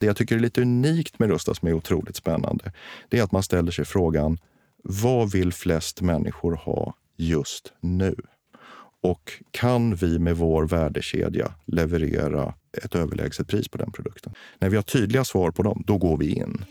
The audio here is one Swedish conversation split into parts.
Det jag tycker är lite unikt med Rusta som är otroligt spännande, det är att man ställer sig frågan vad vill flest människor ha just nu? Och kan vi med vår värdekedja leverera ett överlägset pris på den produkten? När vi har tydliga svar på dem, då går vi in.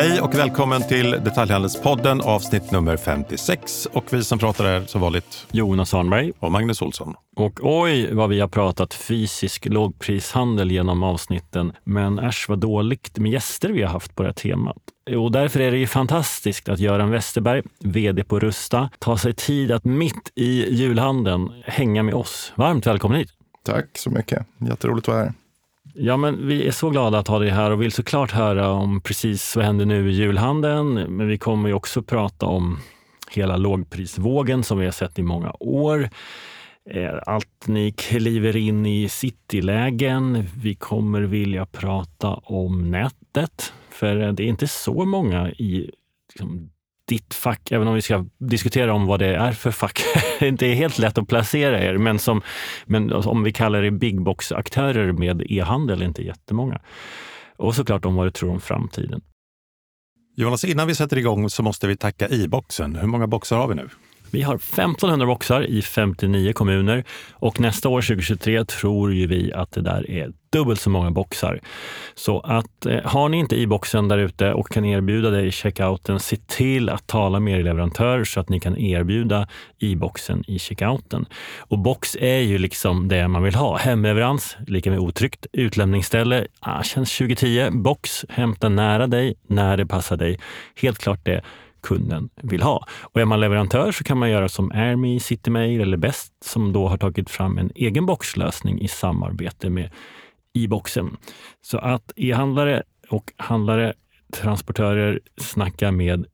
Hej och välkommen till Detaljhandelspodden avsnitt nummer 56. Och vi som pratar är som vanligt Jonas Arnberg och Magnus Olsson. Och oj vad vi har pratat fysisk lågprishandel genom avsnitten. Men äsch vad dåligt med gäster vi har haft på det här temat. Och därför är det ju fantastiskt att Göran Westerberg, VD på Rusta, tar sig tid att mitt i julhandeln hänga med oss. Varmt välkommen hit! Tack så mycket. Jätteroligt att vara här. Ja, men vi är så glada att ha dig här och vill såklart höra om precis vad händer nu i julhandeln. Men vi kommer ju också prata om hela lågprisvågen som vi har sett i många år. Eh, allt ni kliver in i citylägen. Vi kommer vilja prata om nätet, för det är inte så många i liksom, ditt fack, även om vi ska diskutera om vad det är för fack. det är inte helt lätt att placera er, men, som, men om vi kallar det big box-aktörer med e-handel inte jättemånga. Och såklart om vad du tror om framtiden. Jonas, innan vi sätter igång så måste vi tacka i-boxen. Hur många boxar har vi nu? Vi har 1500 boxar i 59 kommuner och nästa år 2023 tror ju vi att det där är dubbelt så många boxar. Så att eh, har ni inte i-boxen där ute och kan erbjuda det i checkouten, se till att tala med er leverantör så att ni kan erbjuda i-boxen i checkouten. Och box är ju liksom det man vill ha. Hemleverans, lika med otryggt. Utlämningsställe, ah, känns 2010. Box, hämta nära dig, när det passar dig. Helt klart det kunden vill ha. Och är man leverantör så kan man göra som AirMe, Citymail eller Best som då har tagit fram en egen boxlösning i samarbete med e-boxen. Så att e-handlare och handlare, transportörer snackar med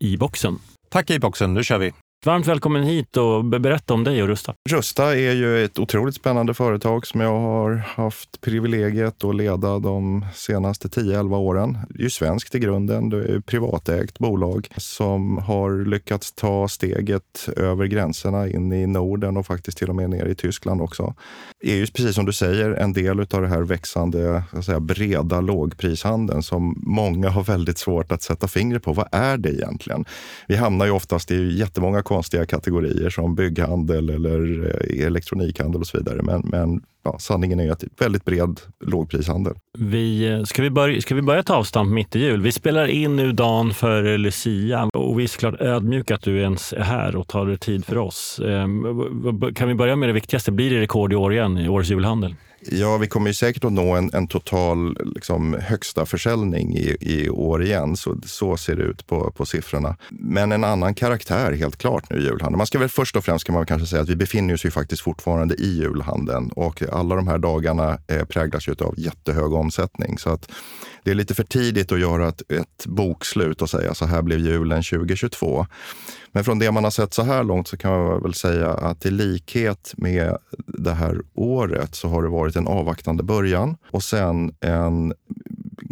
e-boxen. Tack e-boxen, nu kör vi! Varmt välkommen hit och berätta om dig och Rusta. Rusta är ju ett otroligt spännande företag som jag har haft privilegiet att leda de senaste 10-11 åren. Det är ju svenskt i grunden. Det är ett privatägt bolag som har lyckats ta steget över gränserna in i Norden och faktiskt till och med ner i Tyskland också. Det är ju precis som du säger en del av det här växande säga, breda lågprishandeln som många har väldigt svårt att sätta fingret på. Vad är det egentligen? Vi hamnar ju oftast i jättemånga konstiga kategorier som bygghandel eller eh, elektronikhandel och så vidare. Men, men ja, sanningen är att det är väldigt bred lågprishandel. Vi, eh, ska, vi börja, ska vi börja ta avstamp mitt i jul? Vi spelar in nu dagen före eh, Lucia och vi är såklart ödmjuka att du ens är här och tar dig tid för oss. Ehm, kan vi börja med det viktigaste? Blir det rekord i år igen i årets julhandel? Ja, vi kommer ju säkert att nå en, en total liksom, högsta försäljning i, i år igen. Så, så ser det ut på, på siffrorna. Men en annan karaktär helt klart nu i julhandeln. Man ska väl först och främst kan man kanske säga att vi befinner oss ju faktiskt fortfarande i julhandeln och alla de här dagarna eh, präglas ju av jättehög omsättning. Så att det är lite för tidigt att göra ett, ett bokslut och säga så här blev julen 2022. Men från det man har sett så här långt så kan man väl säga att i likhet med det här året så har det varit en avvaktande början och sen en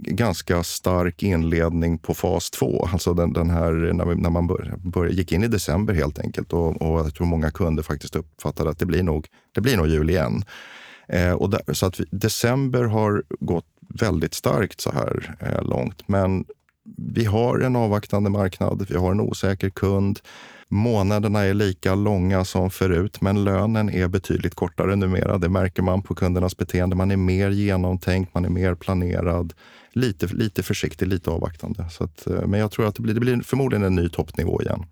ganska stark inledning på fas 2. Alltså den, den här när, vi, när man bör, bör, gick in i december helt enkelt och, och jag tror många kunder faktiskt uppfattade att det blir nog, det blir nog jul igen. Eh, och där, så att vi, december har gått väldigt starkt så här eh, långt. Men vi har en avvaktande marknad, vi har en osäker kund. Månaderna är lika långa som förut, men lönen är betydligt kortare numera. Det märker man på kundernas beteende. Man är mer genomtänkt, man är mer planerad. Lite, lite försiktig, lite avvaktande. Så att, eh, men jag tror att det blir, det blir förmodligen en ny toppnivå igen.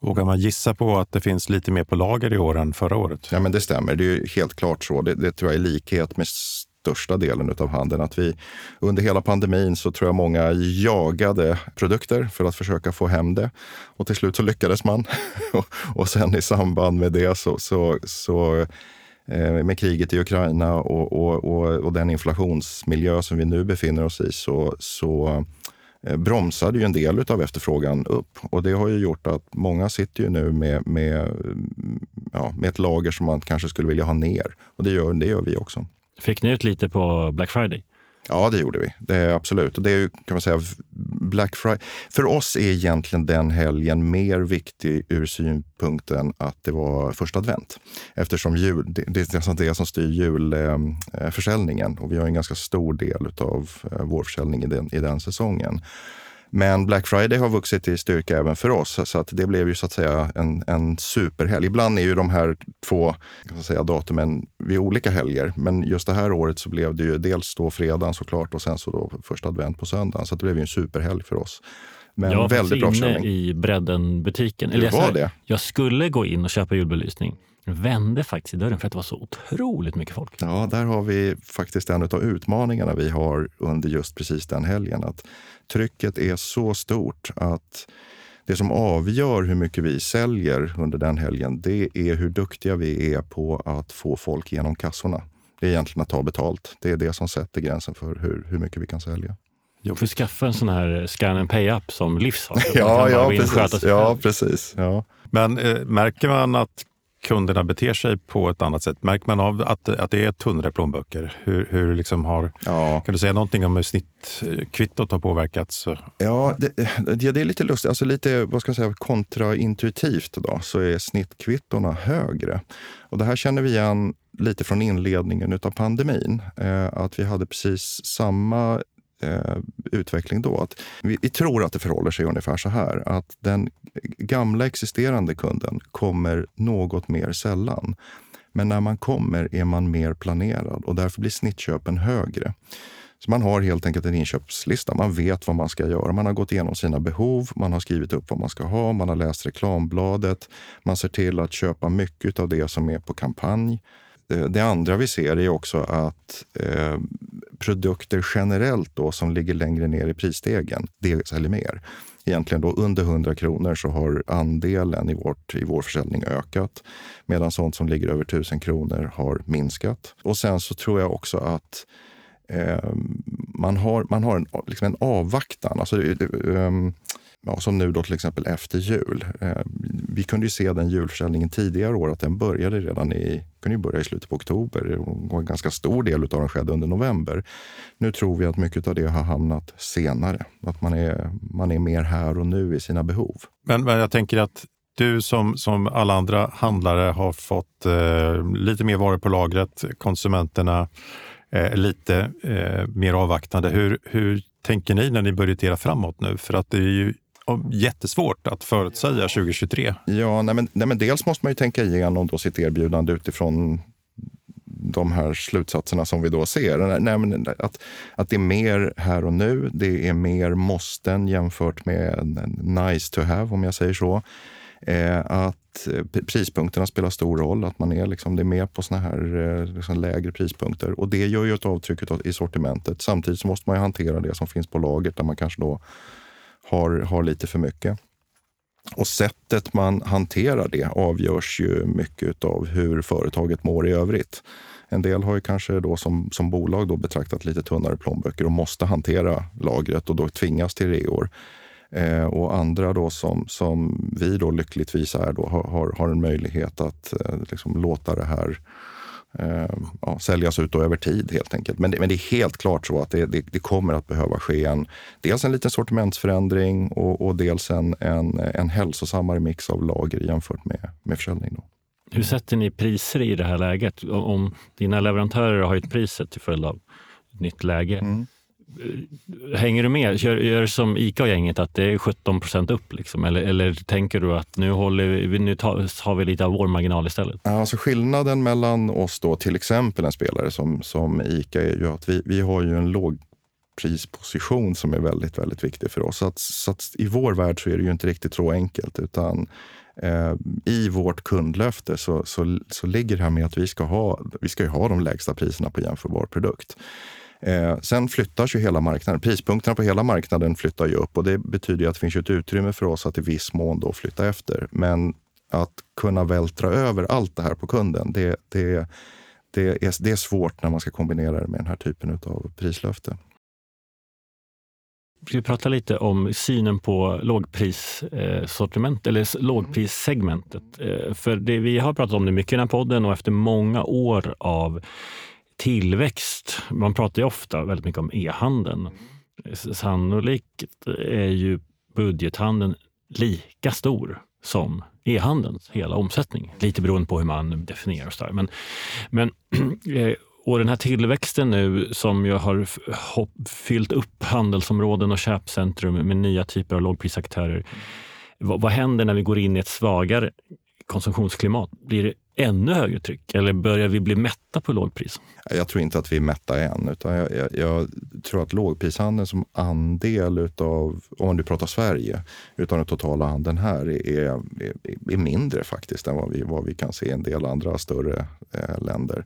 Vågar man gissa på att det finns lite mer på lager i år än förra året? Ja, men det stämmer. Det är helt klart så. Det, det tror jag är likhet med största delen av handeln. Att vi under hela pandemin så tror jag många jagade produkter för att försöka få hem det. Och till slut så lyckades man. och sen i samband med det så, så, så eh, med kriget i Ukraina och, och, och, och, den inflationsmiljö som vi nu befinner oss i så, så eh, bromsade ju en del av efterfrågan upp. Och det har ju gjort att många sitter ju nu med, med, mm, ja, med ett lager som man kanske skulle vilja ha ner. Och det gör, det gör vi också. Fick ni ut lite på Black Friday? Ja, det gjorde vi. Det är absolut. Och det är kan man säga, Black Friday. För oss är egentligen den helgen mer viktig ur synpunkten att det var första advent. Eftersom jul, det, det är det som styr julförsäljningen. Eh, Och vi har en ganska stor del av eh, vår försäljning i den, i den säsongen. Men Black Friday har vuxit i styrka även för oss, så att det blev ju så att säga en, en superhelg. Ibland är ju de här två kan säga, datumen vid olika helger, men just det här året så blev det ju dels då fredagen såklart och sen så då första advent på söndagen. Så det blev ju en superhelg för oss. Men jag väldigt bra inne i Bredden-butiken. Eller var det? Jag skulle gå in och köpa julbelysning vände faktiskt i dörren för att det var så otroligt mycket folk. Ja, där har vi faktiskt en av utmaningarna vi har under just precis den helgen. Att trycket är så stort att det som avgör hur mycket vi säljer under den helgen, det är hur duktiga vi är på att få folk genom kassorna. Det är egentligen att ta betalt. Det är det som sätter gränsen för hur, hur mycket vi kan sälja. Jag får skaffa en sån här scan and pay-app som Livs har. ja, ja, precis. ja, precis. Ja. Men eh, märker man att kunderna beter sig på ett annat sätt? Märker man av att, att det är tunnare plånböcker? Hur, hur liksom har, ja. Kan du säga någonting om hur snittkvittot har påverkats? Ja, det, det, det är lite lustigt. Alltså lite vad ska jag säga, kontraintuitivt då, så är snittkvittona högre. Och det här känner vi igen lite från inledningen av pandemin. Eh, att vi hade precis samma eh, utveckling då. Att vi, vi, tror att det förhåller sig ungefär så här att den gamla existerande kunden kommer något mer sällan. Men när man kommer är man mer planerad och därför blir snittköpen högre. Så man har helt enkelt en inköpslista. Man vet vad man ska göra. Man har gått igenom sina behov, man har skrivit upp vad man ska ha, man har läst reklambladet. Man ser till att köpa mycket av det som är på kampanj. Eh, det andra vi ser är också att eh, produkter generellt då, som ligger längre ner i prisstegen, det säljer mer. Egentligen då under 100 kronor så har andelen i, vårt, i vår försäljning ökat medan sånt som ligger över 1000 kronor har minskat. Och sen så tror jag också att eh, man har, man har en, liksom en avvaktan. Alltså, eh, eh ja, som nu då till exempel efter jul. Eh, vi kunde ju se den julförsäljningen tidigare år att den började redan i, kunde ju börja i slutet på oktober och en ganska stor del av den skedde under november. Nu tror vi att mycket av det har hamnat senare. Att man är, man är mer här och nu i sina behov. Men, men jag tänker att du som, som alla andra handlare har fått eh, lite mer varor på lagret. Konsumenterna eh, lite eh, mer avvaktande. Hur, hur tänker ni när ni budgeterar framåt nu? För att det är ju jättesvårt att förutsäga 2023. Ja, nej men, nej men dels måste man ju tänka igenom då sitt erbjudande utifrån de här slutsatserna som vi då ser. Nej, men att, att det är mer här och nu. Det är mer måsten jämfört med nice to have, om jag säger så. Eh, att eh, prispunkterna spelar stor roll, att man är, liksom, det är med på såna här eh, liksom lägre prispunkter. Och det gör ju ett avtryck i sortimentet. Samtidigt så måste man hantera det som finns på lagret där man kanske då har, har lite för mycket. Och sättet man hanterar det avgörs ju mycket av hur företaget mår i övrigt. En del har ju kanske då som, som bolag då betraktat lite tunnare plånböcker och måste hantera lagret och då tvingas till reor. Eh, och andra då som, som vi då lyckligtvis är då har, har en möjlighet att eh, liksom låta det här eh, ja, säljas ut över tid helt enkelt. Men det, men det är helt klart så att det, det, det, kommer att behöva ske en, dels en liten sortimentsförändring och, och dels en, en, en hälsosammare mix av lager jämfört med, med försäljning. Då. Hur sätter ni priser i det här läget? Om dina leverantörer har höjt priset till följd av ett nytt läge. Mm. Eh, hänger du med? Gör, gör som ICA och gänget att det är 17 procent upp? Liksom? Eller, eller tänker du att nu, håller vi, nu tar, har vi lite av vår marginal istället? Alltså skillnaden mellan oss då, till exempel en spelare som, som ICA, är ju att vi, vi har ju en låg prisposition som är väldigt, väldigt viktig för oss. Så, att, så att I vår värld så är det ju inte riktigt så enkelt. utan eh, I vårt kundlöfte så, så, så ligger det här med att vi ska ha, vi ska ha de lägsta priserna på jämförbar produkt. Eh, sen flyttas ju hela marknaden. Prispunkterna på hela marknaden flyttar ju upp och det betyder att det finns ett utrymme för oss att i viss mån då flytta efter. Men att kunna vältra över allt det här på kunden, det, det, det, är, det är svårt när man ska kombinera det med den här typen av prislöfte. Ska vi prata lite om synen på lågprissortiment eller lågprissegmentet? Eh, för det, vi har pratat om det mycket i den här podden och efter många år av tillväxt. Man pratar ju ofta väldigt mycket om e-handeln. Sannolikt är ju budgethandeln lika stor som e-handelns hela omsättning. Lite beroende på hur man definierar det. Men, men eh, och den här tillväxten nu som ju har fyllt upp handelsområden och köpcentrum med nya typer av lågprisaktörer. Vad, vad händer när vi går in i ett svagare konsumtionsklimat? Blir det ännu högre tryck eller börjar vi bli mätta på lågpris? Jag tror inte att vi är mätta än. Utan jag, jag, jag tror att lågprishandeln som andel utav, om du pratar Sverige, utav den totala handeln här är, är, är mindre faktiskt än vad vi, vad vi kan se i en del andra större eh, länder.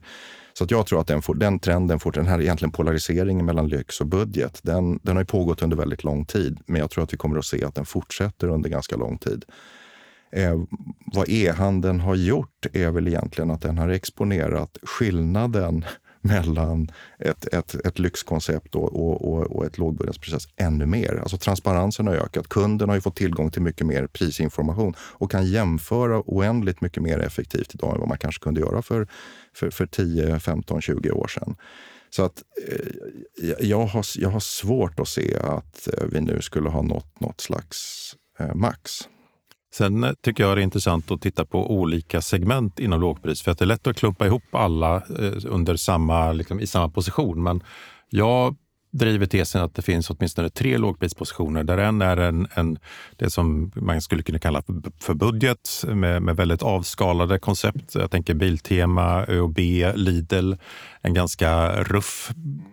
Så att jag tror att den, den trenden, den här egentligen polariseringen mellan lyx och budget, den, den har pågått under väldigt lång tid. Men jag tror att vi kommer att se att den fortsätter under ganska lång tid. Eh, vad e-handeln har gjort är väl egentligen att den har exponerat skillnaden mellan ett, ett, ett lyxkoncept och, och, och ett lågbudgetprocess ännu mer. Alltså transparensen har ökat. Kunden har ju fått tillgång till mycket mer prisinformation och kan jämföra oändligt mycket mer effektivt idag än vad man kanske kunde göra för, för, för 10, 15, 20 år sedan. Så att eh, jag, har, jag har svårt att se att eh, vi nu skulle ha nått något slags eh, max. Sen eh, tycker jag det är intressant att titta på olika segment inom lågpris. För att det är lätt att klumpa ihop alla eh, under samma, liksom, i samma position. Men jag driver tesen att det finns åtminstone tre lågprispositioner där en är en, en, det som man skulle kunna kalla för budget med, med väldigt avskalade koncept. Jag tänker Biltema, ÖoB, Lidl. En ganska ruff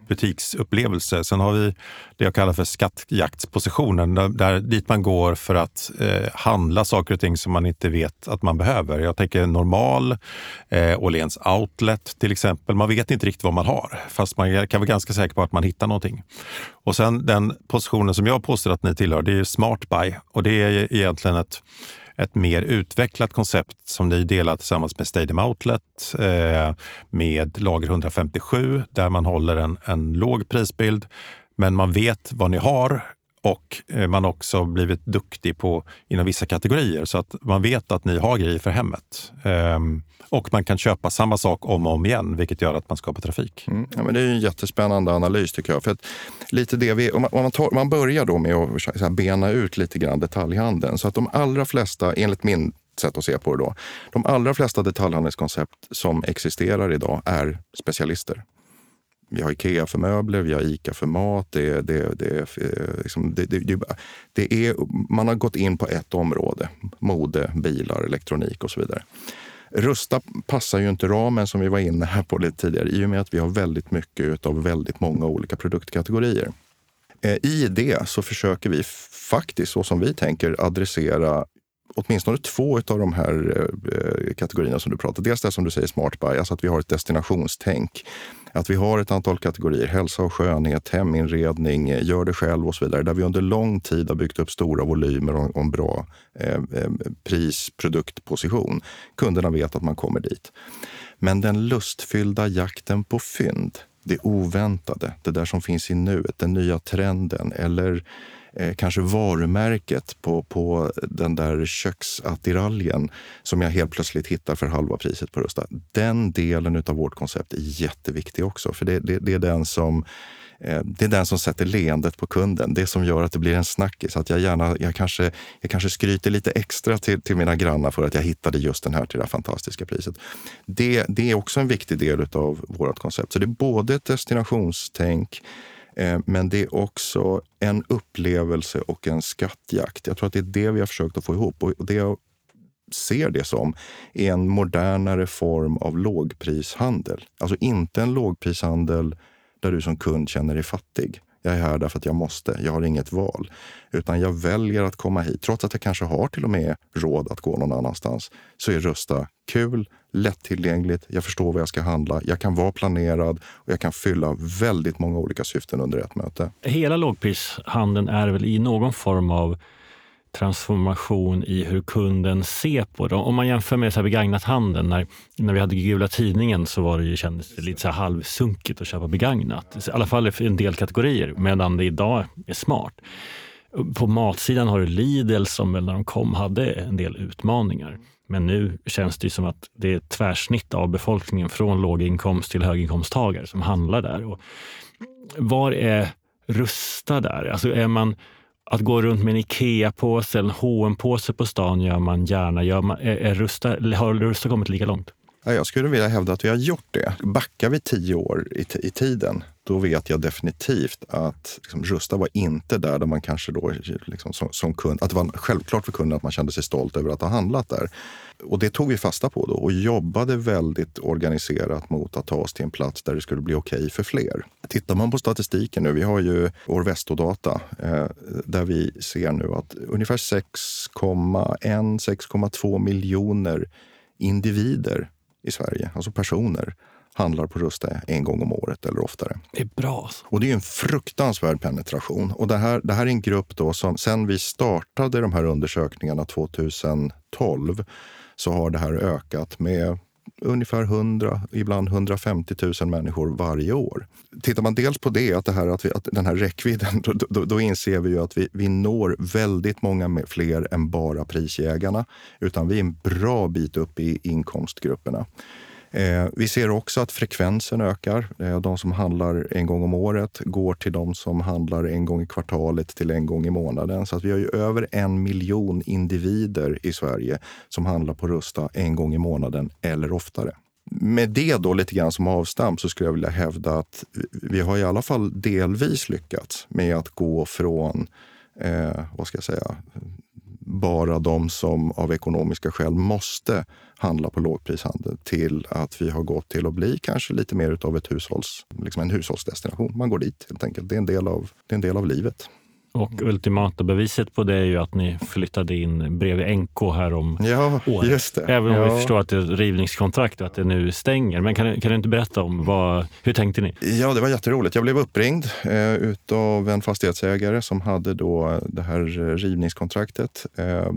butiksupplevelse. Sen har vi det jag kallar för skattjaktspositionen, där, där, dit man går för att eh, handla saker och ting som man inte vet att man behöver. Jag tänker Normal, eh, Åhléns Outlet till exempel. Man vet inte riktigt vad man har, fast man kan vara ganska säker på att man hittar någonting. Och sen den positionen som jag påstår att ni tillhör, det är Smart Buy och det är egentligen ett ett mer utvecklat koncept som ni delar tillsammans med Stadium Outlet eh, med lager 157 där man håller en, en låg prisbild men man vet vad ni har och eh, man har också blivit duktig på inom vissa kategorier så att man vet att ni har grejer för hemmet. Ehm, och man kan köpa samma sak om och om igen, vilket gör att man skapar trafik. Mm, ja, men det är en jättespännande analys tycker jag. För att lite det vi, om man, om man, tar, man börjar då med att så här, bena ut lite grann detaljhandeln. Så att de allra flesta, enligt min sätt att se på det då, de allra flesta detaljhandelskoncept som existerar idag är specialister. Vi har Ikea för möbler, vi har Ica för mat. Det, det, det, eh, liksom, det, är, man har gått in på ett område. Mode, bilar, elektronik och så vidare. Rusta passar ju inte ramen som vi var inne här på lite tidigare i och med att vi har väldigt mycket av väldigt många olika produktkategorier. Eh, I det så försöker vi faktiskt, så som vi tänker, adressera åtminstone två av de här eh, kategorierna som du pratar Dels det som du säger, smart buy, alltså att vi har ett destinationstänk. Att vi har ett antal kategorier, hälsa och skönhet, heminredning, gör det själv och så vidare, där vi under lång tid har byggt upp stora volymer och en bra eh, eh, pris produktposition. Kunderna vet att man kommer dit. Men den lustfyllda jakten på fynd, det oväntade, det där som finns i nuet, den nya trenden eller eh, kanske varumärket på, på den där köksattiraljen som jag helt plötsligt hittar för halva priset på Rusta. Den delen av vårt koncept är jätteviktig också, för det, det, det är den som eh, det är den som sätter leendet på kunden. Det som gör att det blir en snackis. Att jag, gärna, jag, kanske, jag kanske skryter lite extra till, till mina grannar för att jag hittade just den här till det här fantastiska priset. Det, det är också en viktig del av vårt koncept. Så det är både ett destinationstänk, Eh, men det är också en upplevelse och en skattjakt. Jag tror att det är det vi har försökt att få ihop. Och det jag ser det som är en modernare form av lågprishandel. Alltså inte en lågprishandel där du som kund känner dig fattig. Jag är här därför att jag måste. Jag har inget val. Utan jag väljer att komma hit. Trots att jag kanske har till och med råd att gå någon annanstans så är Rusta kul, lättillgängligt, jag förstår vad jag ska handla, jag kan vara planerad och jag kan fylla väldigt många olika syften under ett möte. Hela lågprishandeln är väl i någon form av transformation i hur kunden ser på det. Om man jämför med så här begagnat handeln, när, när vi hade gula tidningen så var det ju, kändes det lite så här halvsunkigt att köpa begagnat. I alla fall för en del kategorier, medan det idag är smart. På matsidan har du Lidl som väl när de kom hade en del utmaningar. Men nu känns det som att det är ett tvärsnitt av befolkningen från låginkomst till höginkomsttagare som handlar där. Och var är Rusta där? Alltså är man att gå runt med en Ikea-påse eller en hm påse på stan gör man gärna. Gör man, är, är Rusta, har Rusta kommit lika långt? Jag skulle vilja hävda att vi har gjort det. Backar vi tio år i, i tiden, då vet jag definitivt att liksom, Rusta var inte där, där man kanske då liksom, som, som, kund, att det var självklart för kunden att man kände sig stolt över att ha handlat där. Och det tog vi fasta på då och jobbade väldigt organiserat mot att ta oss till en plats där det skulle bli okej okay för fler. Tittar man på statistiken nu, vi har ju Orvesto-data eh, där vi ser nu att ungefär 6,1-6,2 miljoner individer i Sverige, alltså personer, handlar på Rusta en gång om året eller oftare. Det är bra. Alltså. Och det är en fruktansvärd penetration. Och det här, det här är en grupp då som sen vi startade de här undersökningarna 2012 så har det här ökat med ungefär 100, ibland 150 000 människor varje år. Tittar man dels på det, att, det här, att, vi, att den här räckvidden, då, då, då, inser vi ju att vi, vi når väldigt många fler än bara prisjägarna. Utan vi är en bra bit upp i inkomstgrupperna. Eh, vi ser också att frekvensen ökar. Eh, de som handlar en gång om året går till de som handlar en gång i kvartalet till en gång i månaden. Så att vi har ju över en miljon individer i Sverige som handlar på Rusta en gång i månaden eller oftare. Med det då lite grann som avstamp så skulle jag vilja hävda att vi har i alla fall delvis lyckats med att gå från eh, vad ska jag säga, bara de som av ekonomiska skäl måste handla på lågprishandel till att vi har gått till att bli kanske lite mer av ett hushålls, liksom en hushållsdestination. Man går dit helt enkelt. Det är en del av, det är en del av livet. Och ultimata beviset på det är ju att ni flyttade in bredvid NK här om ja, året. Just det. Även om ja. vi förstår att det är ett rivningskontrakt och att det nu stänger. Men kan, kan du inte berätta om vad, hur tänkte ni? Ja, det var jätteroligt. Jag blev uppringd eh, utav en fastighetsägare som hade då det här rivningskontraktet. Eh,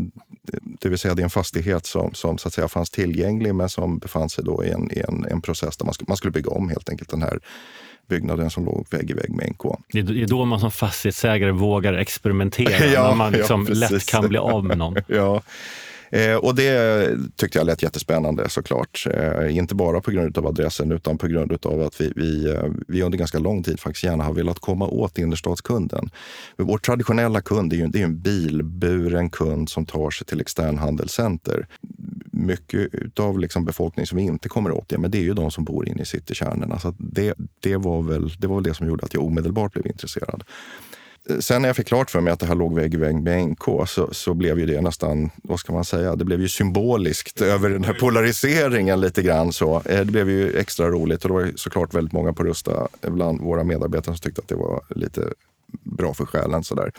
det vill säga det är en fastighet som, som så att säga fanns tillgänglig men som befann sig då i en, i en, en process där man skulle, man skulle bygga om helt enkelt den här byggnaden som låg vägg i vägg med NK. Det är då man som fastighetsägare vågar experimentera, ja, när man liksom ja, lätt kan bli av med någon. ja. Eh, och det tyckte jag lät jättespännande såklart. Eh, inte bara på grund av adressen utan på grund av att vi, vi, eh, vi under ganska lång tid faktiskt gärna har velat komma åt innerstadskunden. Vår traditionella kund är ju, det är en bilburen kund som tar sig till externhandelscenter mycket av liksom befolkningen som vi inte kommer åt, ja, men det är ju de som bor inne i citykärnorna. Så det, det, var väl, det var väl det som gjorde att jag omedelbart blev intresserad. Sen när jag fick klart för mig att det här låg vägg i vägg med NK så, så blev ju det nästan, vad ska man säga, det blev ju symboliskt över den här polariseringen lite grann. Så. Eh, det blev ju extra roligt och det var såklart väldigt många på Rusta eh, bland våra medarbetare som tyckte att det var lite bra för själen. Sådär.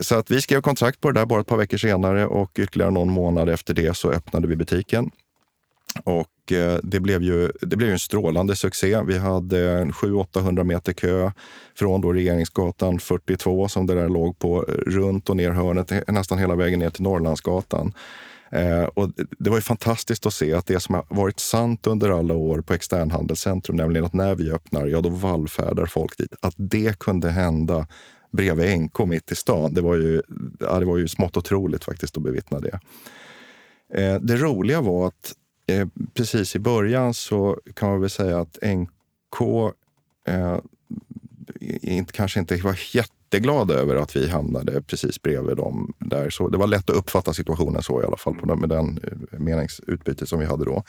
Så att vi skrev kontrakt på det där bara ett par veckor senare och ytterligare någon månad efter det så öppnade vi butiken. Och eh, det blev ju det blev en strålande succé. Vi hade 700-800 meter kö från då Regeringsgatan 42 som det där låg på, runt och ner hörnet, eh, nästan hela vägen ner till Norrlandsgatan. Eh, och det var ju fantastiskt att se att det som har varit sant under alla år på externhandelscentrum, nämligen att när vi öppnar, ja då vallfärdar folk dit. Att det kunde hända bredvid NK mitt i stan. Det var ju, ja, det var ju smått otroligt faktiskt att bevittna det. Eh, det roliga var att eh, precis i början så kan man väl säga att NK eh, inte, kanske inte var jätteglada över att vi hamnade precis bredvid dem. Där. Så det var lätt att uppfatta situationen så i alla fall på med den eh, meningsutbyte meningsutbytet som vi hade då.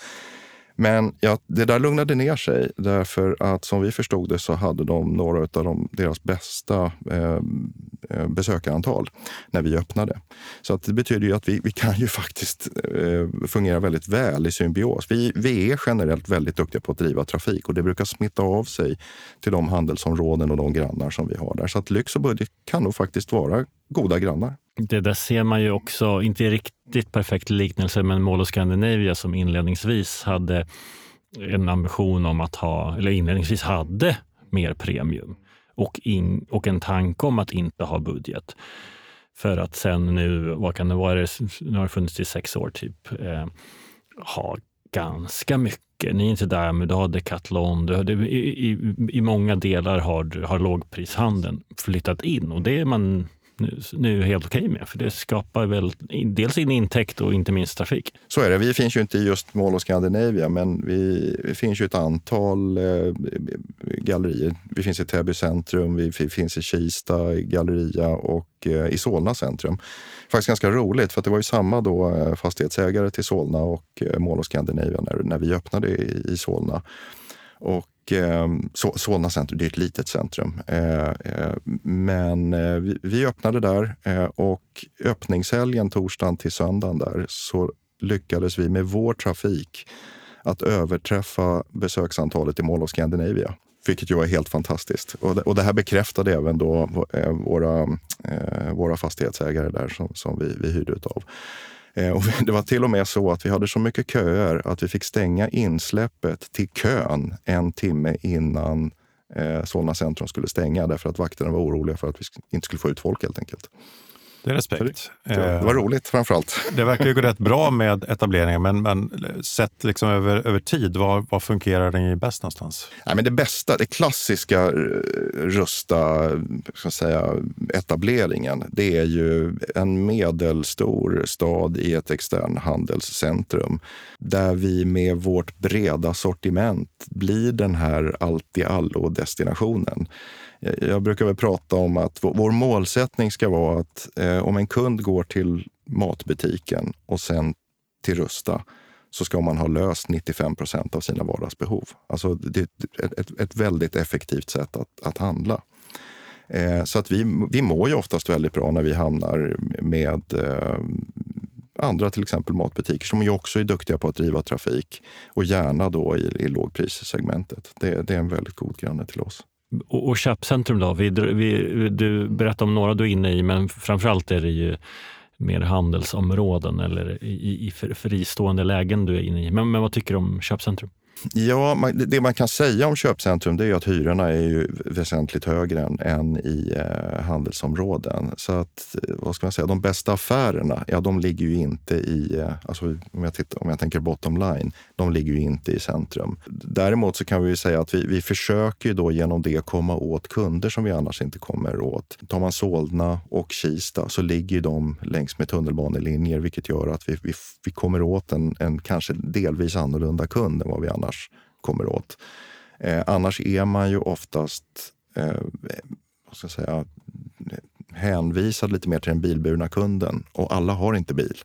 Men ja, det där lugnade ner sig därför att som vi förstod det så hade de några av de, deras bästa eh, eh, besökarantal när vi öppnade. Så att det betyder ju att vi, vi kan ju faktiskt eh, fungera väldigt väl i symbios. Vi, vi är generellt väldigt duktiga på att driva trafik och det brukar smitta av sig till de handelsområden och de grannar som vi har där. Så att lyx och budget kan nog faktiskt vara goda grannar. Det där ser man ju också, inte riktigt perfekt liknelse, men Mall of Scandinavia som inledningsvis hade en ambition om att ha, eller inledningsvis hade mer premium och, in, och en tanke om att inte ha budget. För att sen nu, vad kan det vara, nu har det funnits i sex år typ, eh, ha ganska mycket. Ni är inte där, men du har Decathlon. Du har, det, i, i, I många delar har, har lågprishandeln flyttat in och det är man nu, nu är helt okej okay med. För det skapar väl dels en intäkt och inte minst trafik. Så är det. Vi finns ju inte i just Mall of Scandinavia, men vi, vi finns ju ett antal eh, gallerier. Vi finns i Täby centrum, vi finns i Kista galleria och eh, i Solna centrum. Faktiskt ganska roligt, för det var ju samma då eh, fastighetsägare till Solna och eh, Mall of Scandinavia när, när vi öppnade i, i Solna. Och eh, Solna centrum, det är ett litet centrum. Eh, eh men eh, vi, vi, öppnade där eh, och öppningshelgen torsdagen till söndagen där så lyckades vi med vår trafik att överträffa besöksantalet i Mall of Scandinavia. Vilket ju var helt fantastiskt. Och det, och det här bekräftade även då våra, våra fastighetsägare där som, som vi, vi hyrde utav. Eh, och det var till och med så att vi hade så mycket köer att vi fick stänga insläppet till kön en timme innan eh, Solna centrum skulle stänga därför att vakterna var oroliga för att vi inte skulle få ut folk helt enkelt. Det är respekt. Det, det, var roligt framför allt. Det verkar ju gå rätt bra med etableringen, men, men sett liksom över, över tid, var, var fungerar den bäst någonstans? Nej, men det bästa, det klassiska eh, Rusta ska säga, etableringen, det är ju en medelstor stad i ett extern handelscentrum där vi med vårt breda sortiment blir den här allt i allo-destinationen. Jag brukar väl prata om att vår målsättning ska vara att eh, om en kund går till matbutiken och sen till Rusta så ska man ha löst 95 procent av sina vardagsbehov. Alltså det är ett, ett väldigt effektivt sätt att, att handla. Eh, så att vi, vi mår ju oftast väldigt bra när vi hamnar med eh, andra, till exempel matbutiker, som ju också är duktiga på att driva trafik och gärna då i, i lågprissegmentet. Det, det är en väldigt god granne till oss. Och, och köpcentrum då? Vi, vi, du berättade om några du är inne i, men framförallt är det ju mer handelsområden eller i, i fristående lägen du är inne i. Men, men vad tycker du om köpcentrum? Ja, det man kan säga om köpcentrum det är att hyrorna är ju väsentligt högre än, än i eh, handelsområden. Så att, eh, vad ska man säga, de bästa affärerna, ja de ligger ju inte i, eh, alltså, om, jag tittar, om jag tänker bottom line, de ligger ju inte i centrum. Däremot så kan vi säga att vi, vi försöker då genom det komma åt kunder som vi annars inte kommer åt. Tar man Solna och Kista så ligger de längs med tunnelbanelinjer vilket gör att vi, vi, vi kommer åt en, en kanske delvis annorlunda kund än vad vi annars annars kommer åt. Eh, annars är man ju oftast eh, vad ska jag säga, hänvisad lite mer till den bilburna kunden och alla har inte bil,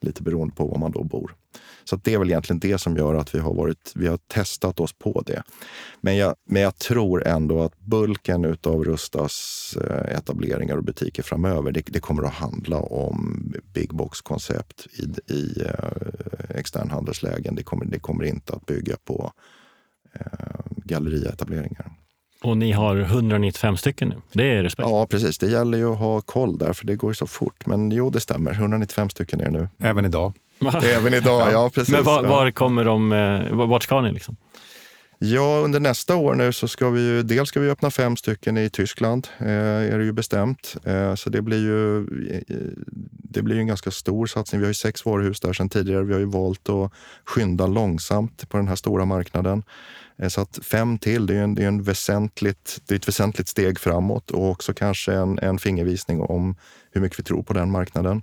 lite beroende på var man då bor. Så det är väl egentligen det som gör att vi har, varit, vi har testat oss på det. Men jag, men jag tror ändå att bulken av Rustas eh, etableringar och butiker framöver, det, det kommer att handla om big box-koncept i, i eh, externhandelslägen. Det kommer, det kommer inte att bygga på eh, gallerietableringar. Och ni har 195 stycken nu. Det är respekt. Ja, precis. Det gäller ju att ha koll där, för det går ju så fort. Men jo, det stämmer. 195 stycken är det nu. Även idag? Även idag, ja, precis. Men var, var kommer de, eh, vart ska ni? Liksom? Ja, under nästa år nu så ska vi ju, dels ska vi öppna fem stycken i Tyskland, eh, är det ju bestämt. Eh, så det blir ju, det blir ju en ganska stor satsning. Vi har ju sex varuhus där sedan tidigare. Vi har ju valt att skynda långsamt på den här stora marknaden. Eh, så att fem till, det är, en, det är, en väsentligt, det är ett väsentligt steg framåt och också kanske en, en fingervisning om hur mycket vi tror på den marknaden.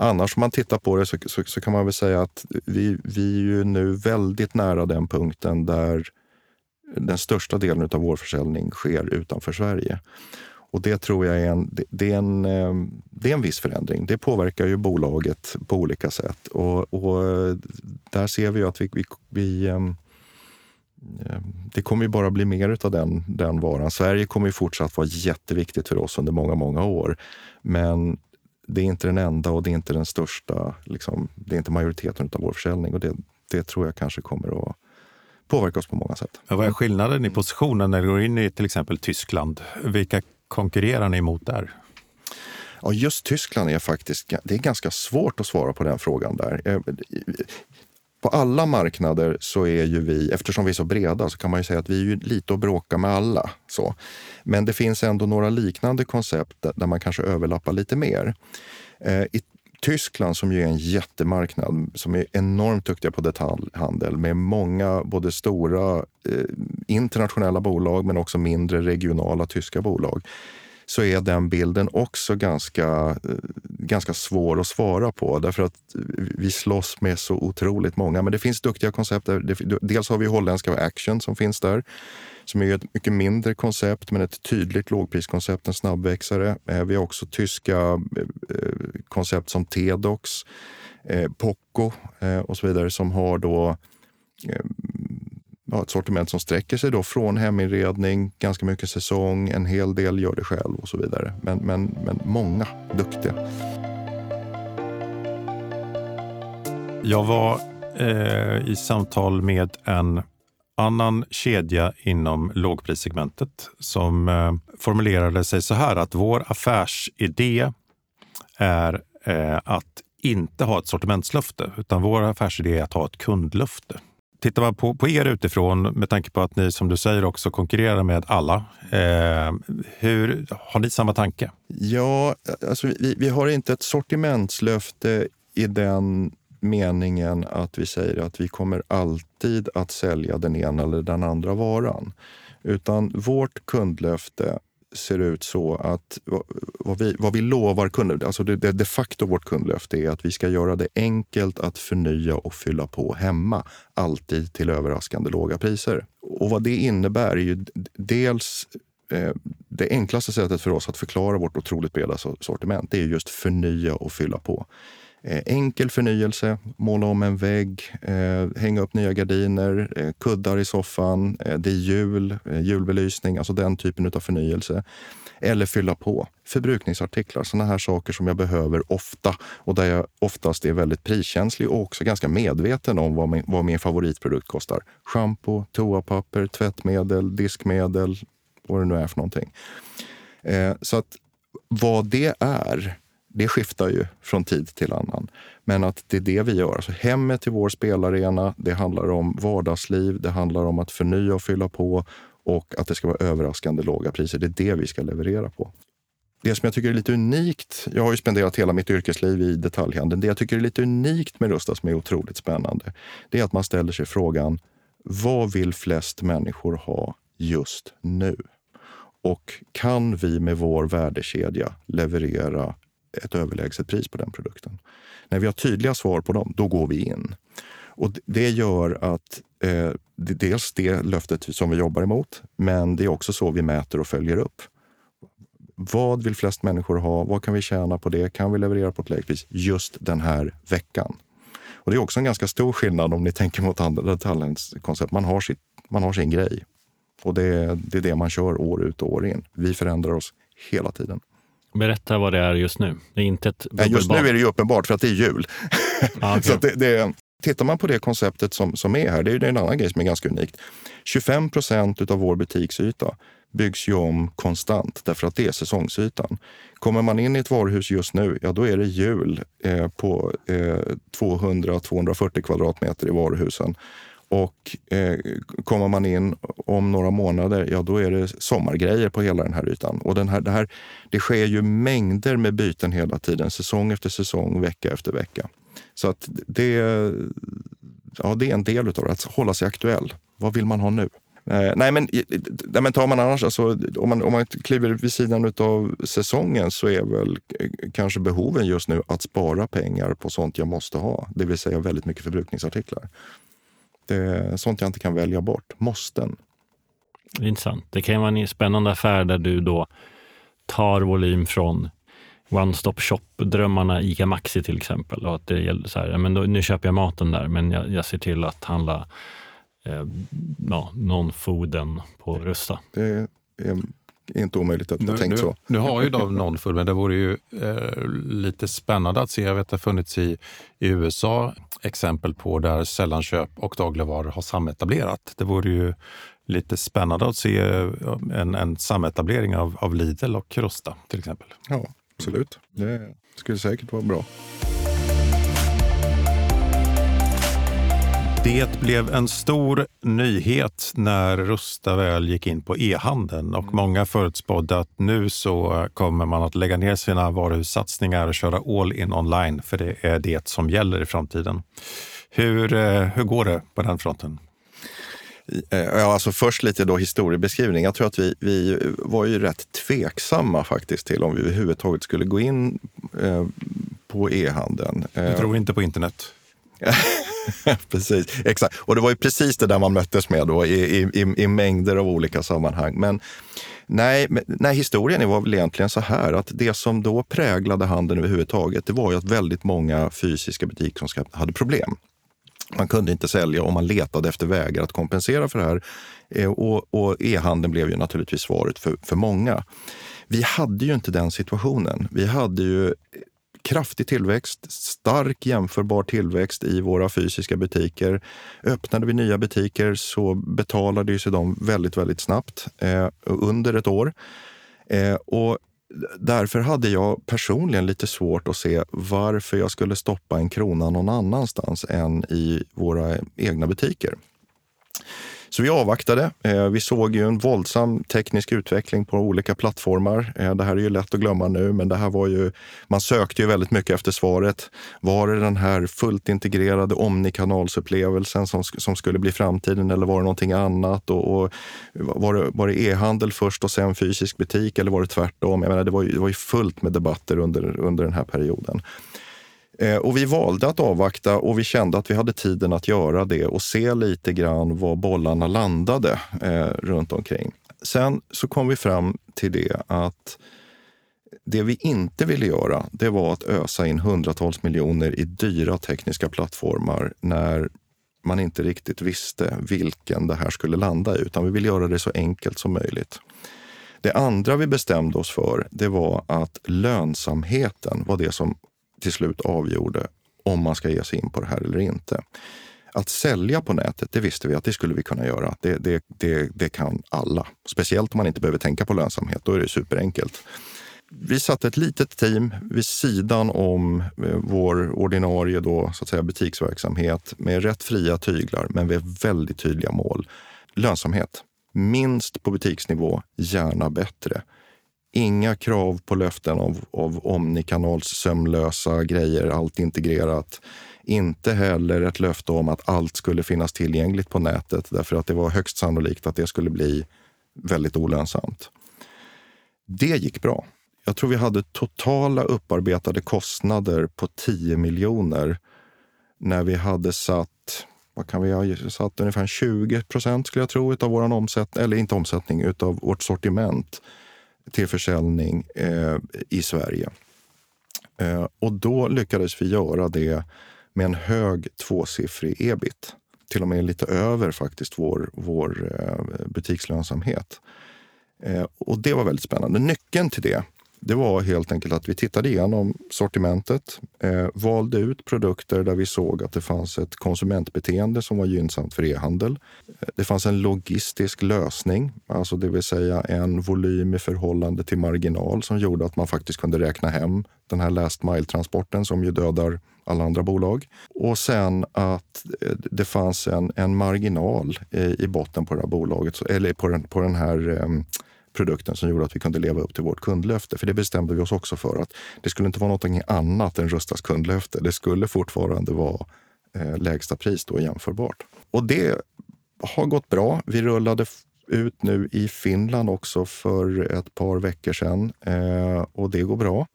Annars om man tittar på det så, så, så, kan man väl säga att vi, vi är ju nu väldigt nära den punkten där den största delen av vår försäljning sker utanför Sverige. Och det tror jag är en, det, det, är en, eh, det är en viss förändring. Det påverkar ju bolaget på olika sätt. Och, och där ser vi att vi, vi, vi ehm, ehm, det kommer ju bara bli mer av den, den varan. Sverige kommer ju fortsatt vara jätteviktigt för oss under många, många år. Men det är inte den enda och det är inte den största, liksom, det är inte majoriteten av vår försäljning och det, det tror jag kanske kommer att påverka oss på många sätt. vad är skillnaden i positionen när du går in i till exempel Tyskland? Vilka konkurrerar ni mot där? Ja, just Tyskland är faktiskt det är ganska svårt att svara på den frågan där. På alla marknader så är ju vi, eftersom vi är så breda, så kan man ju säga att vi är ju lite att bråka med alla. Så. Men det finns ändå några liknande koncept där man kanske överlappar lite mer. Eh, I Tyskland som ju är en jättemarknad som är enormt duktiga på detaljhandel med många både stora eh, internationella bolag men också mindre regionala tyska bolag så är den bilden också ganska, eh, ganska svår att svara på. Därför att vi slåss med så otroligt många. Men det finns duktiga koncept. Dels har vi holländska Action som finns där som är ett mycket mindre koncept men ett tydligt lågpriskoncept, en snabbväxare. Eh, vi har också tyska eh, koncept som Tedox, Poco och så vidare som har då ja, ett sortiment som sträcker sig då från heminredning, ganska mycket säsong, en hel del gör det själv och så vidare. Men, men, men många duktiga. Jag var eh, i samtal med en annan kedja inom lågprissegmentet som eh, formulerade sig så här att vår affärsidé är eh, att inte ha ett sortimentslöfte, utan vår affärsidé är att ha ett kundlöfte. Tittar man på, på er utifrån, med tanke på att ni som du säger också konkurrerar med alla, eh, hur, har ni samma tanke? Ja, alltså vi, vi har inte ett sortimentslöfte i den meningen att vi säger att vi kommer alltid att sälja den ena eller den andra varan. Utan vårt kundlöfte ser ut så att vad vi, vad vi lovar kunder, alltså det, det de facto vårt kundlöfte är att vi ska göra det enkelt att förnya och fylla på hemma, alltid till överraskande låga priser. Och vad det innebär är ju dels eh, det enklaste sättet för oss att förklara vårt otroligt breda sortiment, det är just förnya och fylla på. Eh, enkel förnyelse, måla om en vägg, eh, hänga upp nya gardiner, eh, kuddar i soffan, eh, det är jul, eh, julbelysning, alltså den typen av förnyelse. Eller fylla på förbrukningsartiklar, sådana här saker som jag behöver ofta och där jag oftast är väldigt priskänslig och också ganska medveten om vad min, vad min favoritprodukt kostar. Shampoo, toapapper, tvättmedel, diskmedel, vad det nu är för någonting. så att vad det är det skiftar ju från tid till annan. Men att det är det vi gör. Alltså hemmet är vår spelarena. Det handlar om vardagsliv, det handlar om att förnya och fylla på och att det ska vara överraskande låga priser. Det är det vi ska leverera på. Det som jag tycker är lite unikt, jag har ju spenderat hela mitt yrkesliv i detaljhandeln. Det jag tycker är lite unikt med Rusta som är otroligt spännande, det är att man ställer sig frågan, vad vill flest människor ha just nu? Och kan vi med vår värdekedja leverera ett överlägset pris på den produkten. När vi har tydliga svar på dem, då går vi in. Och Det gör att eh, det, dels det löftet som vi jobbar emot, men det är också så vi mäter och följer upp. Vad vill flest människor ha? Vad kan vi tjäna på det? Kan vi leverera på ett lägre pris just den här veckan? Och Det är också en ganska stor skillnad om ni tänker mot andra detaljhandelskoncept. Man har, man har sin grej och det, det är det man kör år ut och år in. Vi förändrar oss hela tiden. Berätta vad det är just nu. Det är inte ett Nej, Just nu är det ju uppenbart för att det är jul. Ah, okay. så det, det, tittar man på det konceptet som, som är här, det är en annan grej som är ganska unikt. 25 procent av vår butiksyta byggs ju om konstant därför att det är säsongsytan. Kommer man in i ett varuhus just nu, ja då är det jul eh, på eh, 200-240 kvadratmeter i varuhusen. Och eh, kommer man in om några månader, ja då är det sommargrejer på hela den här ytan. Och den här, det, här, det sker ju mängder med byten hela tiden, säsong efter säsong, vecka efter vecka. Så att det, ja, det är en del av det, att hålla sig aktuell. Vad vill man ha nu? Eh, nej, men, nej, men tar man annars, alltså, om, man, om man kliver vid sidan av säsongen så är väl kanske behoven just nu att spara pengar på sånt jag måste ha. Det vill säga väldigt mycket förbrukningsartiklar. Det är sånt jag inte kan välja bort. Måsten. Intressant. Det kan vara en spännande affär där du då tar volym från One Stop Shop-drömmarna ICA Maxi till exempel. Och att det gäller så här, men då, nu köper jag maten där, men jag, jag ser till att handla eh, ja, non-fooden på Rusta. Det är inte omöjligt att jag tänkt nu, så. Nu har ju de non-food, men det vore ju eh, lite spännande att se. Jag vet att det har funnits i, i USA exempel på där sällanköp och dagligvaror har sametablerat. Det vore ju lite spännande att se eh, en, en sametablering av, av Lidl och Rusta till exempel. Ja, absolut. Det skulle säkert vara bra. Det blev en stor nyhet när Rusta väl gick in på e-handeln och mm. många förutspådde att nu så kommer man att lägga ner sina varuhussatsningar och köra all in online, för det är det som gäller i framtiden. Hur, eh, hur går det på den fronten? Ja, alltså först lite då historiebeskrivning. Jag tror att vi, vi var ju rätt tveksamma faktiskt till om vi överhuvudtaget skulle gå in eh, på e-handeln. Du tror inte på internet? precis, exakt. Och det var ju precis det där man möttes med då i, i, i mängder av olika sammanhang. Men nej, nej, historien var väl egentligen så här att det som då präglade handeln överhuvudtaget, det var ju att väldigt många fysiska butiker hade problem. Man kunde inte sälja och man letade efter vägar att kompensera för det här. Eh, och, och, e-handeln blev ju naturligtvis svaret för, för många. Vi hade ju inte den situationen. Vi hade ju kraftig tillväxt, stark jämförbar tillväxt i våra fysiska butiker. Öppnade vi nya butiker så betalade sig de väldigt, väldigt snabbt, eh, under ett år. Eh, och därför hade jag personligen lite svårt att se varför jag skulle stoppa en krona någon annanstans än i våra egna butiker. Så vi avvaktade. Eh, vi såg ju en våldsam teknisk utveckling på olika plattformar. Eh, det här är ju lätt att glömma nu, men det här var ju, man sökte ju väldigt mycket efter svaret. Var det den här fullt integrerade omnikanalsupplevelsen som, som skulle bli framtiden eller var det någonting annat? Och, och var det, var det e-handel först och sen fysisk butik eller var det tvärtom? Jag menar, det, var ju, det var ju fullt med debatter under, under den här perioden. Eh, och vi valde att avvakta och vi kände att vi hade tiden att göra det och se lite grann var bollarna landade eh, runt omkring. Sen så kom vi fram till det att det vi inte ville göra, det var att ösa in hundratals miljoner i dyra tekniska plattformar när man inte riktigt visste vilken det här skulle landa i, utan vi ville göra det så enkelt som möjligt. Det andra vi bestämde oss för, det var att lönsamheten var det som till slut avgjorde om man ska ge sig in på det här eller inte. Att sälja på nätet, det visste vi att det skulle vi kunna göra. Det, det, det, det kan alla. Speciellt om man inte behöver tänka på lönsamhet. Då är det superenkelt. Vi satte ett litet team vid sidan om eh, vår ordinarie då, så att säga, butiksverksamhet med rätt fria tyglar, men med väldigt tydliga mål. Lönsamhet. Minst på butiksnivå, gärna bättre. Inga krav på löften av, av omnikanals sömlösa grejer, allt integrerat. Inte heller ett löfte om att allt skulle finnas tillgängligt på nätet därför att det var högst sannolikt att det skulle bli väldigt olönsamt. Det gick bra. Jag tror vi hade totala upparbetade kostnader på 10 miljoner när vi hade satt vad kan vi ha satt ungefär 20 procent skulle jag tro av vår omsättning, eller inte omsättning, utav vårt sortiment till försäljning eh, i Sverige. Eh, och då lyckades vi göra det med en hög tvåsiffrig ebit. Till och med lite över faktiskt vår, vår eh, butikslönsamhet. Eh, och det var väldigt spännande. Nyckeln till det det var helt enkelt att vi tittade igenom sortimentet, eh, valde ut produkter där vi såg att det fanns ett konsumentbeteende som var gynnsamt för e-handel. Eh, det fanns en logistisk lösning, alltså det vill säga en volym i förhållande till marginal som gjorde att man faktiskt kunde räkna hem den här last mile-transporten som ju dödar alla andra bolag. Och sen att eh, det fanns en, en marginal i, i botten på det här bolaget, eller på den, på den här eh, produkten som gjorde att vi kunde leva upp till vårt kundlöfte. För det bestämde vi oss också för att det skulle inte vara något annat än Rustas kundlöfte. Det skulle fortfarande vara eh, lägsta pris då jämförbart. Och det har gått bra. Vi rullade ut nu i Finland också för ett par veckor sedan eh, och det går bra.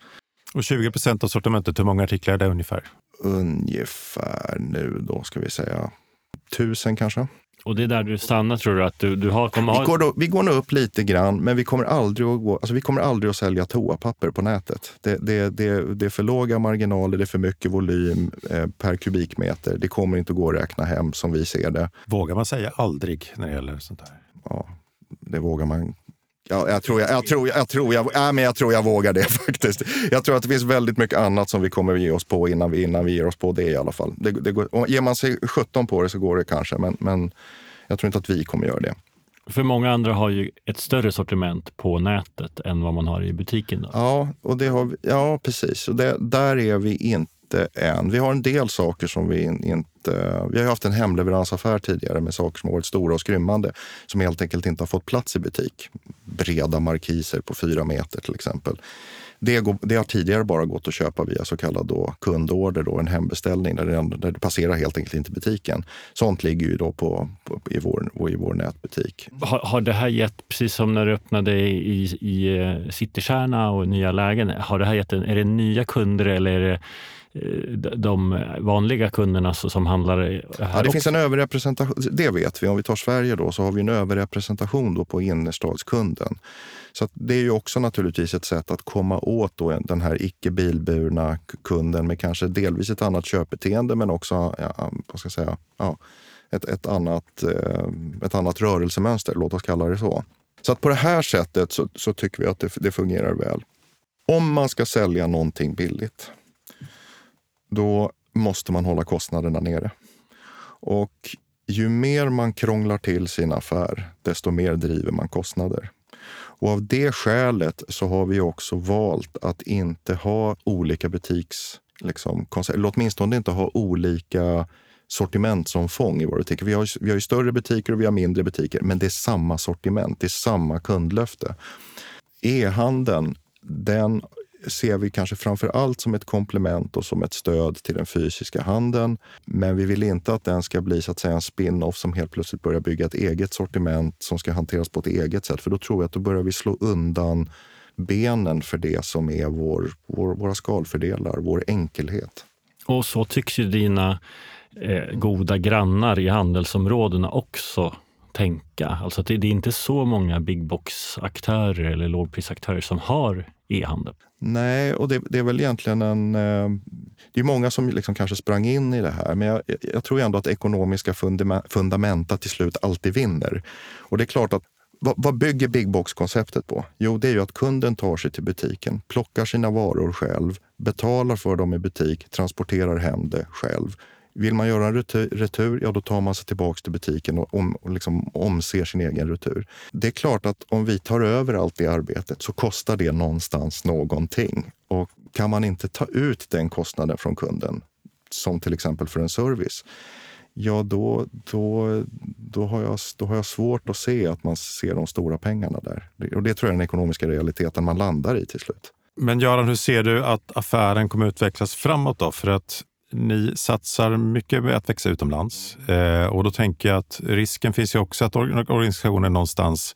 Och 20 procent av sortimentet, hur många artiklar är det ungefär? Ungefär nu då ska vi säga tusen kanske. Och det är där du stannar tror du? Att du, du har, kommer vi, går då, vi går nog upp lite grann, men vi kommer aldrig att, gå, alltså vi kommer aldrig att sälja toapapper på nätet. Det, det, det, det är för låga marginaler, det är för mycket volym eh, per kubikmeter. Det kommer inte att gå att räkna hem som vi ser det. Vågar man säga aldrig när det gäller sånt här? Ja, det vågar man Ja, jag, tror jag, jag, tror, jag, tror jag, ja, men jag tror jag vågar det faktiskt. Jag tror att det finns väldigt mycket annat som vi kommer ge oss på innan vi, innan vi ger oss på det i alla fall. Det, det går, ger man sig 17 på det så går det kanske, men, men jag tror inte att vi kommer göra det. För många andra har ju ett större sortiment på nätet än vad man har i butiken. Då. Ja, och det har vi, ja, precis. Och det, där är vi inte än. Vi har en del saker som vi inte... Vi har haft en hemleveransaffär tidigare med saker som har varit stora och skrymmande som helt enkelt inte har fått plats i butik. Breda markiser på fyra meter till exempel. Det, går, det, har tidigare bara gått att köpa via så kallad då kundorder, då, en hembeställning där det, där det passerar helt enkelt inte butiken. Sånt ligger ju då på, på i, vår, i vår nätbutik. Har, har det här gett, precis som när du öppnade i, i eh, Citykärna och nya lägen, har det här gett en, är det nya kunder eller är det de vanliga kunderna som handlar här ja, Det också. finns en överrepresentation, det vet vi. Om vi tar Sverige då så har vi en överrepresentation då på innerstadskunden. Så det är ju också naturligtvis ett sätt att komma åt då den här icke bilburna kunden med kanske delvis ett annat köpbeteende men också ja, vad ska jag säga, ja, ett, ett, annat, eh, ett annat rörelsemönster, låt oss kalla det så. Så att på det här sättet så, så tycker vi att det, det fungerar väl. Om man ska sälja någonting billigt då måste man hålla kostnaderna nere. Och ju mer man krånglar till sin affär, desto mer driver man kostnader. Och av det skälet så har vi också valt att inte ha olika butiks... Liksom, eller åtminstone inte ha olika sortimentsomfång i våra butiker. Vi har, vi har ju större butiker och vi har mindre butiker, men det är samma sortiment, det är samma kundlöfte. E-handeln, den ser vi kanske framför allt som ett komplement och som ett stöd till den fysiska handeln. Men vi vill inte att den ska bli så att säga en spin-off som helt plötsligt börjar bygga ett eget sortiment som ska hanteras på ett eget sätt. För då tror jag att då börjar vi slå undan benen för det som är vår, vår, våra skalfördelar, vår enkelhet. Och så tycks ju dina eh, goda grannar i handelsområdena också tänka. Alltså att det, det är inte så många big box-aktörer eller lågprisaktörer som har e-handel. Nej, och det, det, är väl egentligen en... Eh, det är många som liksom kanske sprang in i det här, men jag, jag tror ändå att ekonomiska fundamenta till slut alltid vinner. Och det är klart att vad, vad bygger big box-konceptet på? Jo, det är ju att kunden tar sig till butiken, plockar sina varor själv, betalar för dem i butik, transporterar hem det själv vill man göra en retur, ja då tar man sig tillbaka till butiken och, om, och liksom omser sin egen retur. Det är klart att om vi tar över allt det arbetet så kostar det någonstans någonting. Och kan man inte ta ut den kostnaden från kunden, som till exempel för en service, ja då, då, då, har jag, då har jag svårt att se att man ser de stora pengarna där. Och det tror jag är den ekonomiska realiteten man landar i till slut. Men Göran, hur ser du att affären kommer utvecklas framåt då? För att ni satsar mycket på att växa utomlands eh, och då tänker jag att risken finns ju också att organisationen någonstans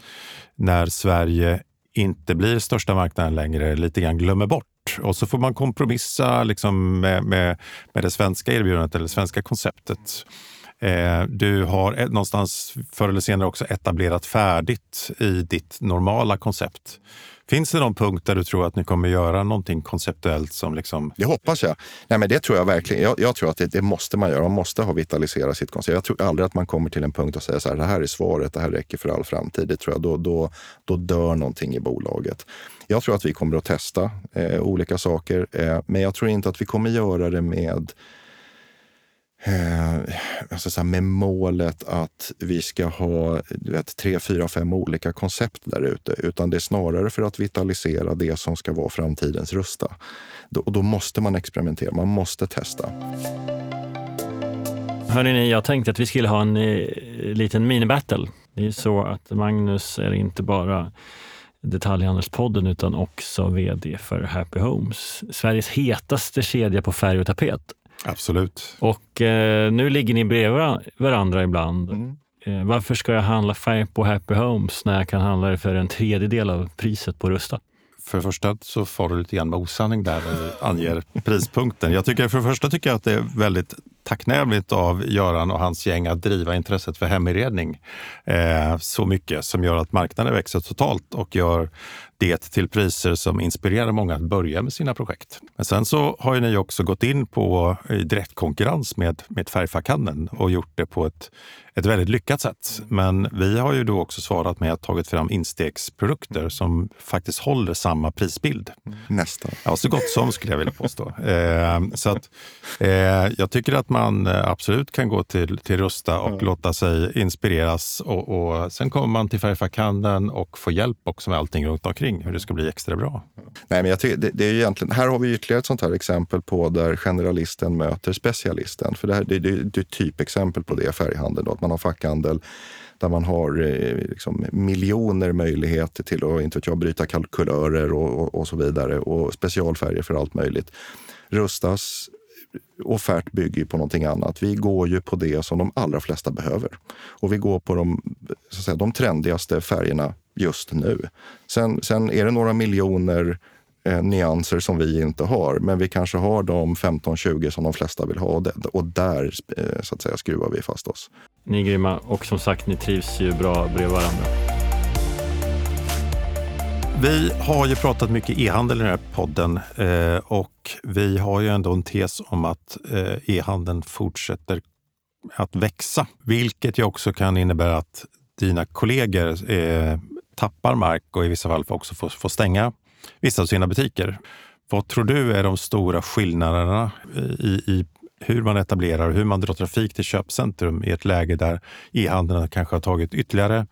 när Sverige inte blir största marknaden längre lite grann glömmer bort och så får man kompromissa liksom med, med, med det svenska erbjudandet eller det svenska konceptet. Eh, du har någonstans förr eller senare också etablerat färdigt i ditt normala koncept. Finns det någon punkt där du tror att ni kommer göra någonting konceptuellt som liksom... Det hoppas jag. Nej, men det tror jag verkligen. Jag, jag tror att det, det, måste man göra. Man måste ha vitaliserat sitt koncept. Jag tror aldrig att man kommer till en punkt och säger så här, det här är svaret, det här räcker för all framtid. Det tror jag, då, då, då dör någonting i bolaget. Jag tror att vi kommer att testa eh, olika saker, eh, men jag tror inte att vi kommer göra det med eh, alltså så med målet att vi ska ha vet, tre, fyra, fem olika koncept där ute. Utan det är snarare för att vitalisera det som ska vara framtidens Rusta. Då, och då måste man experimentera, man måste testa. Hörrni, jag tänkte att vi skulle ha en eh, liten minibattle. Det är så att Magnus är inte bara Detaljhandelspodden utan också vd för Happy Homes. Sveriges hetaste kedja på färg och tapet. Absolut. Och eh, nu ligger ni bredvid varandra ibland. Mm. Eh, varför ska jag handla färg på Happy Homes när jag kan handla det för en tredjedel av priset på Rusta? För det första så får du lite grann med osanning där du anger prispunkten. Jag tycker, för det första tycker jag att det är väldigt tacknämligt av Göran och hans gäng att driva intresset för heminredning eh, så mycket som gör att marknaden växer totalt och gör det till priser som inspirerar många att börja med sina projekt. Men sen så har ju ni också gått in på direktkonkurrens med, med färgfackhandeln och gjort det på ett, ett väldigt lyckat sätt. Men vi har ju då också svarat med att tagit fram instegsprodukter som faktiskt håller samma prisbild. Nästan. Ja, så gott som skulle jag vilja påstå. Eh, så att, eh, jag tycker att man eh, absolut kan gå till, till Rusta och Ja. låta sig inspireras. Och, och Sen kommer man till Färgfackhandeln och får hjälp också med allting runt omkring, hur det ska bli extra bra. Nej, men jag tycker, det, det är egentligen, här har vi ytterligare ett sånt här exempel på där generalisten möter specialisten. För det, här, det, det, det är ett typexempel på det, färghandel. Då, att man har fackhandel där man har eh, liksom, miljoner möjligheter till att inte vet jag, bryta kalkulörer och, och, och så vidare och specialfärger för allt möjligt. Rustas offert bygger ju på någonting annat. Vi går ju på det som de allra flesta behöver. Och vi går på de, så att säga, de trendigaste färgerna just nu. Sen, sen är det några miljoner eh, nyanser som vi inte har, men vi kanske har de 15-20 som de flesta vill ha och, det, och där eh, så att säga, skruvar vi fast oss. Ni är grymma och som sagt, ni trivs ju bra bredvid varandra. Vi har ju pratat mycket e-handel i den här podden eh, och vi har ju ändå en tes om att eh, e-handeln fortsätter att växa, vilket ju också kan innebära att dina kollegor eh, tappar mark och i vissa fall också får, får stänga vissa av sina butiker. Vad tror du är de stora skillnaderna i, i hur man etablerar och hur man drar trafik till köpcentrum i ett läge där e-handeln kanske har tagit ytterligare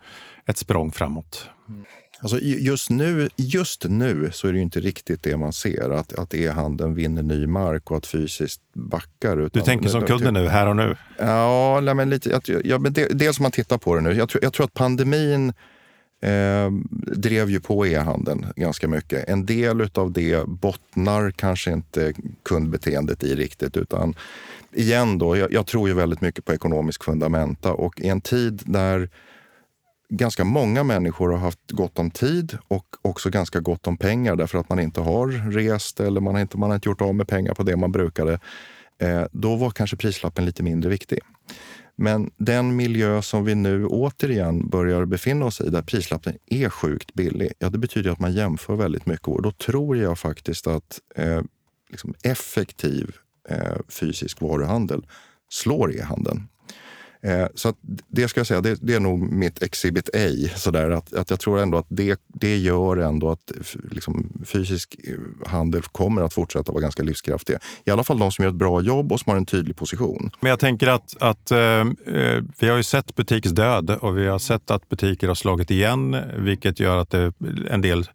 ett språng framåt? Mm. Alltså ju- just, nu, just nu så är det ju inte riktigt det man ser, att, att e-handeln vinner ny mark och att fysiskt backar. Du Utan, tänker som kunden nu, här och nu? Ja, nej, men lite, ja, men det, dels om man tittar på det nu. Jag tror, jag tror att pandemin eh, drev ju på e-handeln ganska mycket. En del av det bottnar kanske inte kundbeteendet i riktigt, utan igen då, jag, jag tror ju väldigt mycket på ekonomisk fundamenta och i en tid där ganska många människor har haft gott om tid och också ganska gott om pengar därför att man inte har rest eller man har inte, man har inte gjort av med pengar på det man brukade. Eh, då var kanske prislappen lite mindre viktig. Men den miljö som vi nu återigen börjar befinna oss i, där prislappen är sjukt billig, ja, det betyder att man jämför väldigt mycket. Och då tror jag faktiskt att eh, liksom effektiv eh, fysisk varuhandel slår e-handeln. Eh, så att det ska jag säga, det, det är nog mitt exhibit A. Sådär, att, att jag tror ändå att det, det gör ändå att f- liksom, fysisk eh, handel kommer att fortsätta vara ganska livskraftig. I alla fall de som gör ett bra jobb och som har en tydlig position. Men jag tänker att, att eh, eh, vi har ju sett butiksdöd och vi har sett att butiker har slagit igen, vilket gör att det är en del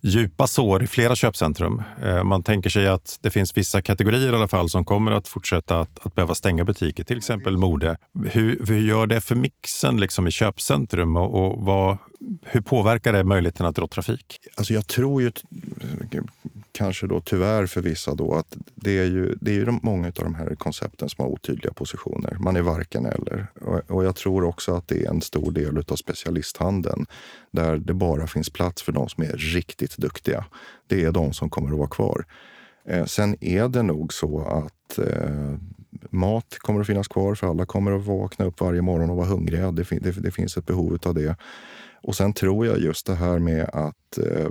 djupa sår i flera köpcentrum. Eh, man tänker sig att det finns vissa kategorier i alla fall som kommer att fortsätta att, att behöva stänga butiker, till exempel mode. Hur, hur gör det för mixen liksom i köpcentrum och, och vad, hur påverkar det möjligheten att dra trafik? Alltså jag tror ju, kanske då tyvärr för vissa då, att det är ju, det är ju de, många av de här koncepten som har otydliga positioner. Man är varken eller. Och, och jag tror också att det är en stor del av specialisthandeln där det bara finns plats för de som är riktigt duktiga. Det är de som kommer att vara kvar. Eh, sen är det nog så att eh, mat kommer att finnas kvar för alla kommer att vakna upp varje morgon och vara hungriga. Det, fin- det, det finns ett behov av det. Och sen tror jag just det här med att eh,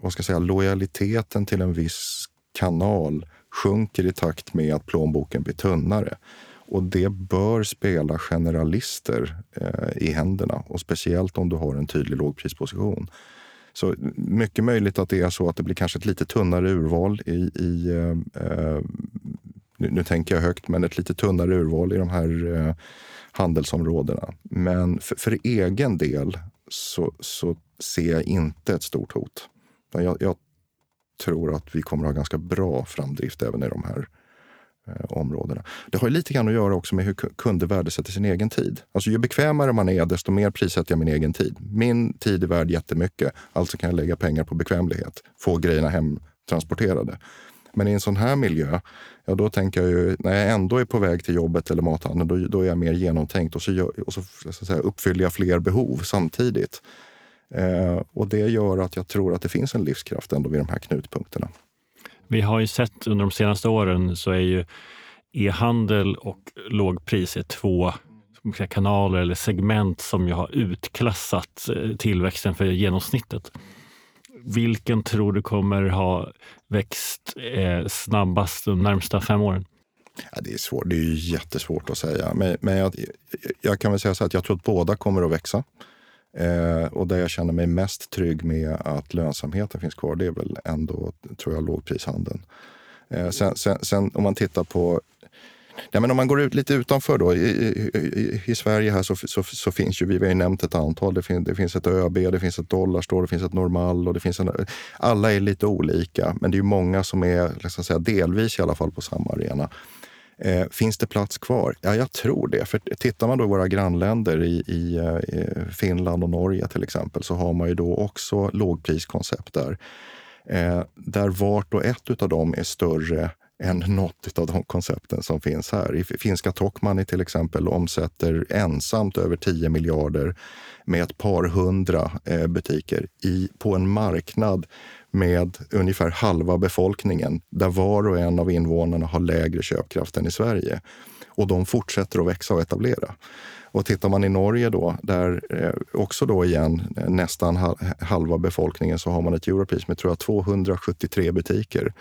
vad ska jag säga, lojaliteten till en viss kanal sjunker i takt med att plånboken blir tunnare. Och det bör spela generalister eh, i händerna och speciellt om du har en tydlig lågprisposition. Så mycket möjligt att det är så att det blir kanske ett lite tunnare urval i, i eh, eh, nu, nu tänker jag högt, men ett lite tunnare urval i de här eh, handelsområdena. Men för, för egen del så, så ser jag inte ett stort hot. Jag, jag tror att vi kommer att ha ganska bra framdrift även i de här eh, områdena. Det har ju lite grann att göra också med hur kunder värdesätter sin egen tid. Alltså ju bekvämare man är, desto mer prissätter jag min egen tid. Min tid är värd jättemycket, alltså kan jag lägga pengar på bekvämlighet. Få grejerna hemtransporterade. Men i en sån här miljö, ja då tänker jag ju, när jag ändå är på väg till jobbet eller mathandeln, då, då är jag mer genomtänkt och så, gör, och så, så att säga, uppfyller jag fler behov samtidigt. Eh, och det gör att jag tror att det finns en livskraft ändå vid de här knutpunkterna. Vi har ju sett under de senaste åren så är ju e-handel och lågpris är två kanaler eller segment som ju har utklassat eh, tillväxten för genomsnittet. Vilken tror du kommer ha växt eh, snabbast de närmsta fem åren? Ja, det, är svårt, det är ju jättesvårt att säga. Men, men jag, jag kan väl säga så att jag tror att båda kommer att växa. Eh, och där jag känner mig mest trygg med att lönsamheten finns kvar, det är väl ändå tror jag, lågprishandeln. Eh, sen, sen, sen om man tittar på Ja, men om man går ut lite utanför då. I, i, i Sverige här så, så, så, finns ju, vi har ju nämnt ett antal. Det, fin, det finns ett ÖB, det finns ett Dollarstore, det finns ett Normal och det finns en, alla är lite olika. Men det är många som är liksom säga, delvis i alla fall på samma arena. Eh, finns det plats kvar? Ja, jag tror det. För tittar man då i våra grannländer i, i, eh, i Finland och Norge till exempel så har man ju då också lågpriskoncept där. Eh, där vart och ett av dem är större än något av de koncepten som finns här. I finska Tokmanni till exempel omsätter ensamt över 10 miljarder med ett par hundra eh, butiker i, på en marknad med ungefär halva befolkningen där var och en av invånarna har lägre köpkraft än i Sverige. Och de fortsätter att växa och etablera. Och tittar man i Norge då, där eh, också då igen eh, nästan halva befolkningen, så har man ett Europris med tror jag 273 butiker.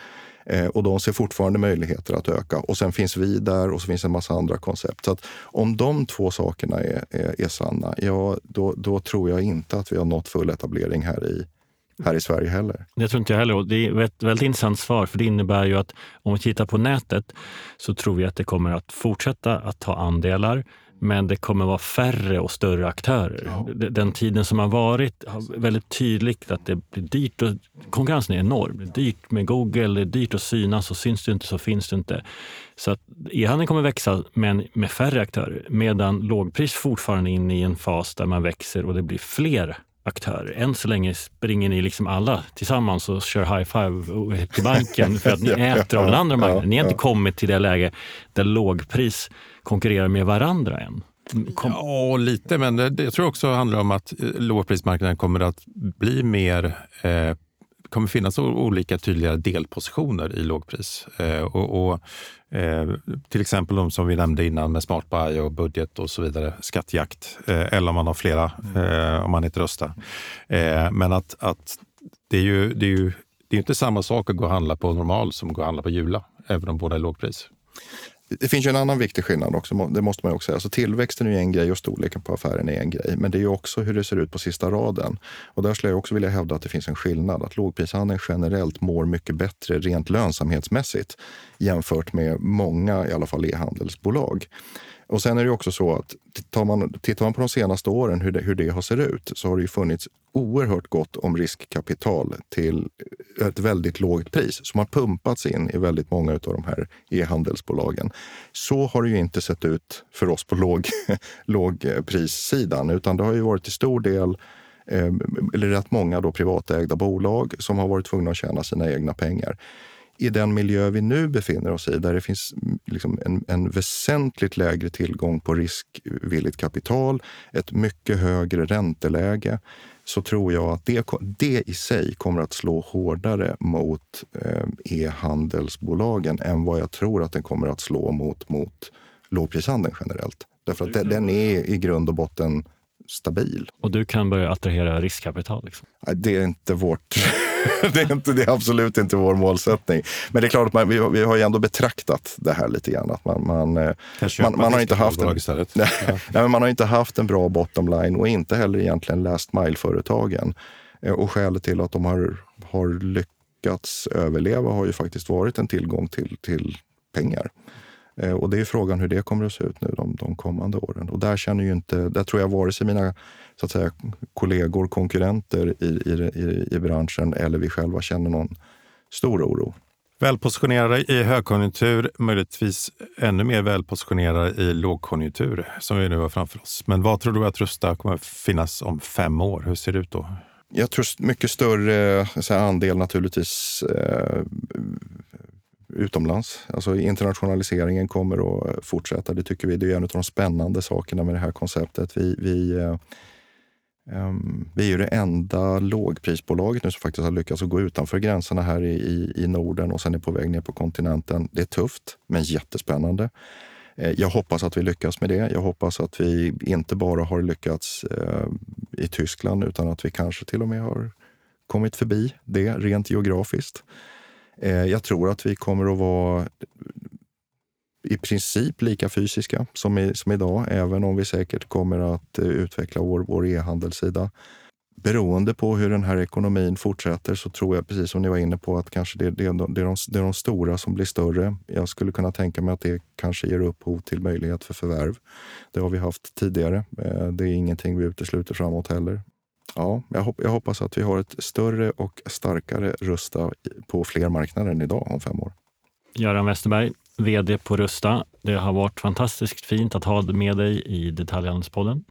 Eh, och de ser fortfarande möjligheter att öka. Och sen finns vi där och så finns en massa andra koncept. Så att om de två sakerna är, är, är sanna, ja, då, då tror jag inte att vi har nått full etablering här i, här i Sverige heller. Det tror inte jag heller. Det är ett väldigt intressant svar, för det innebär ju att om vi tittar på nätet så tror vi att det kommer att fortsätta att ta andelar. Men det kommer vara färre och större aktörer. Ja. Den tiden som har varit har väldigt tydligt att det blir dyrt. Och, konkurrensen är enorm. Det är dyrt med Google, det är dyrt att synas och syns du inte så finns du inte. Så att e-handeln kommer växa, men med färre aktörer. Medan lågpris fortfarande är inne i en fas där man växer och det blir fler aktörer. Än så länge springer ni liksom alla tillsammans och kör high five till banken för att ni äter av den andra marknaden. Ni har inte kommit till det läge där lågpris konkurrerar med varandra än. Kom. Ja, lite, men det, jag tror också handlar om att eh, lågprismarknaden kommer att bli mer eh, kommer finnas olika tydliga delpositioner i lågpris. Eh, och, och eh, till exempel de som vi nämnde innan med Smart Buy och budget och så vidare, skattjakt. Eh, eller om man har flera, eh, om man inte röstar. Eh, men att, att det är ju, det är ju det är inte samma sak att gå och handla på normal som att gå och handla på Jula, även om båda är lågpris. Det finns ju en annan viktig skillnad också, det måste man också säga. Alltså tillväxten är en grej och storleken på affären är en grej. Men det är också hur det ser ut på sista raden. Och där skulle jag också vilja hävda att det finns en skillnad. Att lågprishandeln generellt mår mycket bättre rent lönsamhetsmässigt jämfört med många, i alla fall e-handelsbolag. Och sen är det också så att tittar man, tittar man på de senaste åren hur det, hur det har sett ut så har det ju funnits oerhört gott om riskkapital till ett väldigt lågt pris som har pumpats in i väldigt många av de här e-handelsbolagen. Så har det ju inte sett ut för oss på låg, lågprissidan utan det har ju varit till stor del eh, eller rätt många då privatägda bolag som har varit tvungna att tjäna sina egna pengar i den miljö vi nu befinner oss i, där det finns mm, liksom en, en väsentligt lägre tillgång på riskvilligt kapital, ett mycket högre ränteläge, så tror jag att det, det i sig kommer att slå hårdare mot eh, e-handelsbolagen än vad jag tror att den kommer att slå mot, mot lågprishandeln generellt. Därför att den är i grund och botten stabil. Och du kan börja attrahera riskkapital? Liksom. Det är inte vårt det, är inte, det är absolut inte vår målsättning. Men det är klart att man, vi, vi har ju ändå betraktat det här lite grann. Att man, man, eh, man, man har inte haft en, nej, man har inte haft en bra bottom line och inte heller egentligen last mile-företagen. Eh, och skälet till att de har, har lyckats överleva har ju faktiskt varit en tillgång till, till pengar. Eh, och det är frågan hur det kommer att se ut nu de, de kommande åren. Och där känner ju inte, där tror jag vare sig mina så att säga, kollegor, konkurrenter i, i, i, branschen eller vi själva känner någon stor oro. Välpositionerade i högkonjunktur, möjligtvis ännu mer välpositionerade i lågkonjunktur som vi nu har framför oss. Men vad tror du att Rusta kommer finnas om fem år? Hur ser det ut då? Jag tror mycket större andel naturligtvis eh, utomlands. Alltså internationaliseringen kommer att fortsätta. Det tycker vi det är en av de spännande sakerna med det här konceptet. Vi, vi, eh, um, vi är ju det enda lågprisbolaget nu som faktiskt har lyckats att gå utanför gränserna här i, i, i Norden och sen är på väg ner på kontinenten. Det är tufft, men jättespännande. Eh, jag hoppas att vi lyckas med det. Jag hoppas att vi inte bara har lyckats eh, i Tyskland utan att vi kanske till och med har kommit förbi det rent geografiskt. Eh, jag tror att vi kommer att vara i princip lika fysiska som, i, som idag, även om vi säkert kommer att eh, utveckla vår, vår e-handelssida. beroende på hur den här ekonomin fortsätter så tror jag, precis som ni var inne på, att kanske det, det, det, är, de, det är de stora som blir större. Jag skulle kunna tänka mig att det kanske ger upphov till möjlighet för förvärv. Det har vi haft tidigare. Eh, det är ingenting vi utesluter framåt heller. Ja, jag, hoppas att vi har ett större och starkare Rusta på fler marknader än idag om fem år. Göran Westerberg, VD på Rusta. Det har varit fantastiskt fint att ha med dig i Detaljhandelspodden.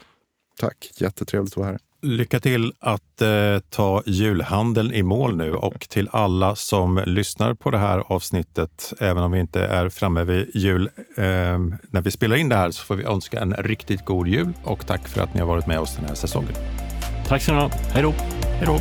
Tack, jättetrevligt att vara här. Lycka till att eh, ta julhandeln i mål nu och till alla som lyssnar på det här avsnittet, även om vi inte är framme vid jul eh, när vi spelar in det här, så får vi önska en riktigt god jul och tack för att ni har varit med oss den här säsongen. Tack så mycket. Hej då. Hej då.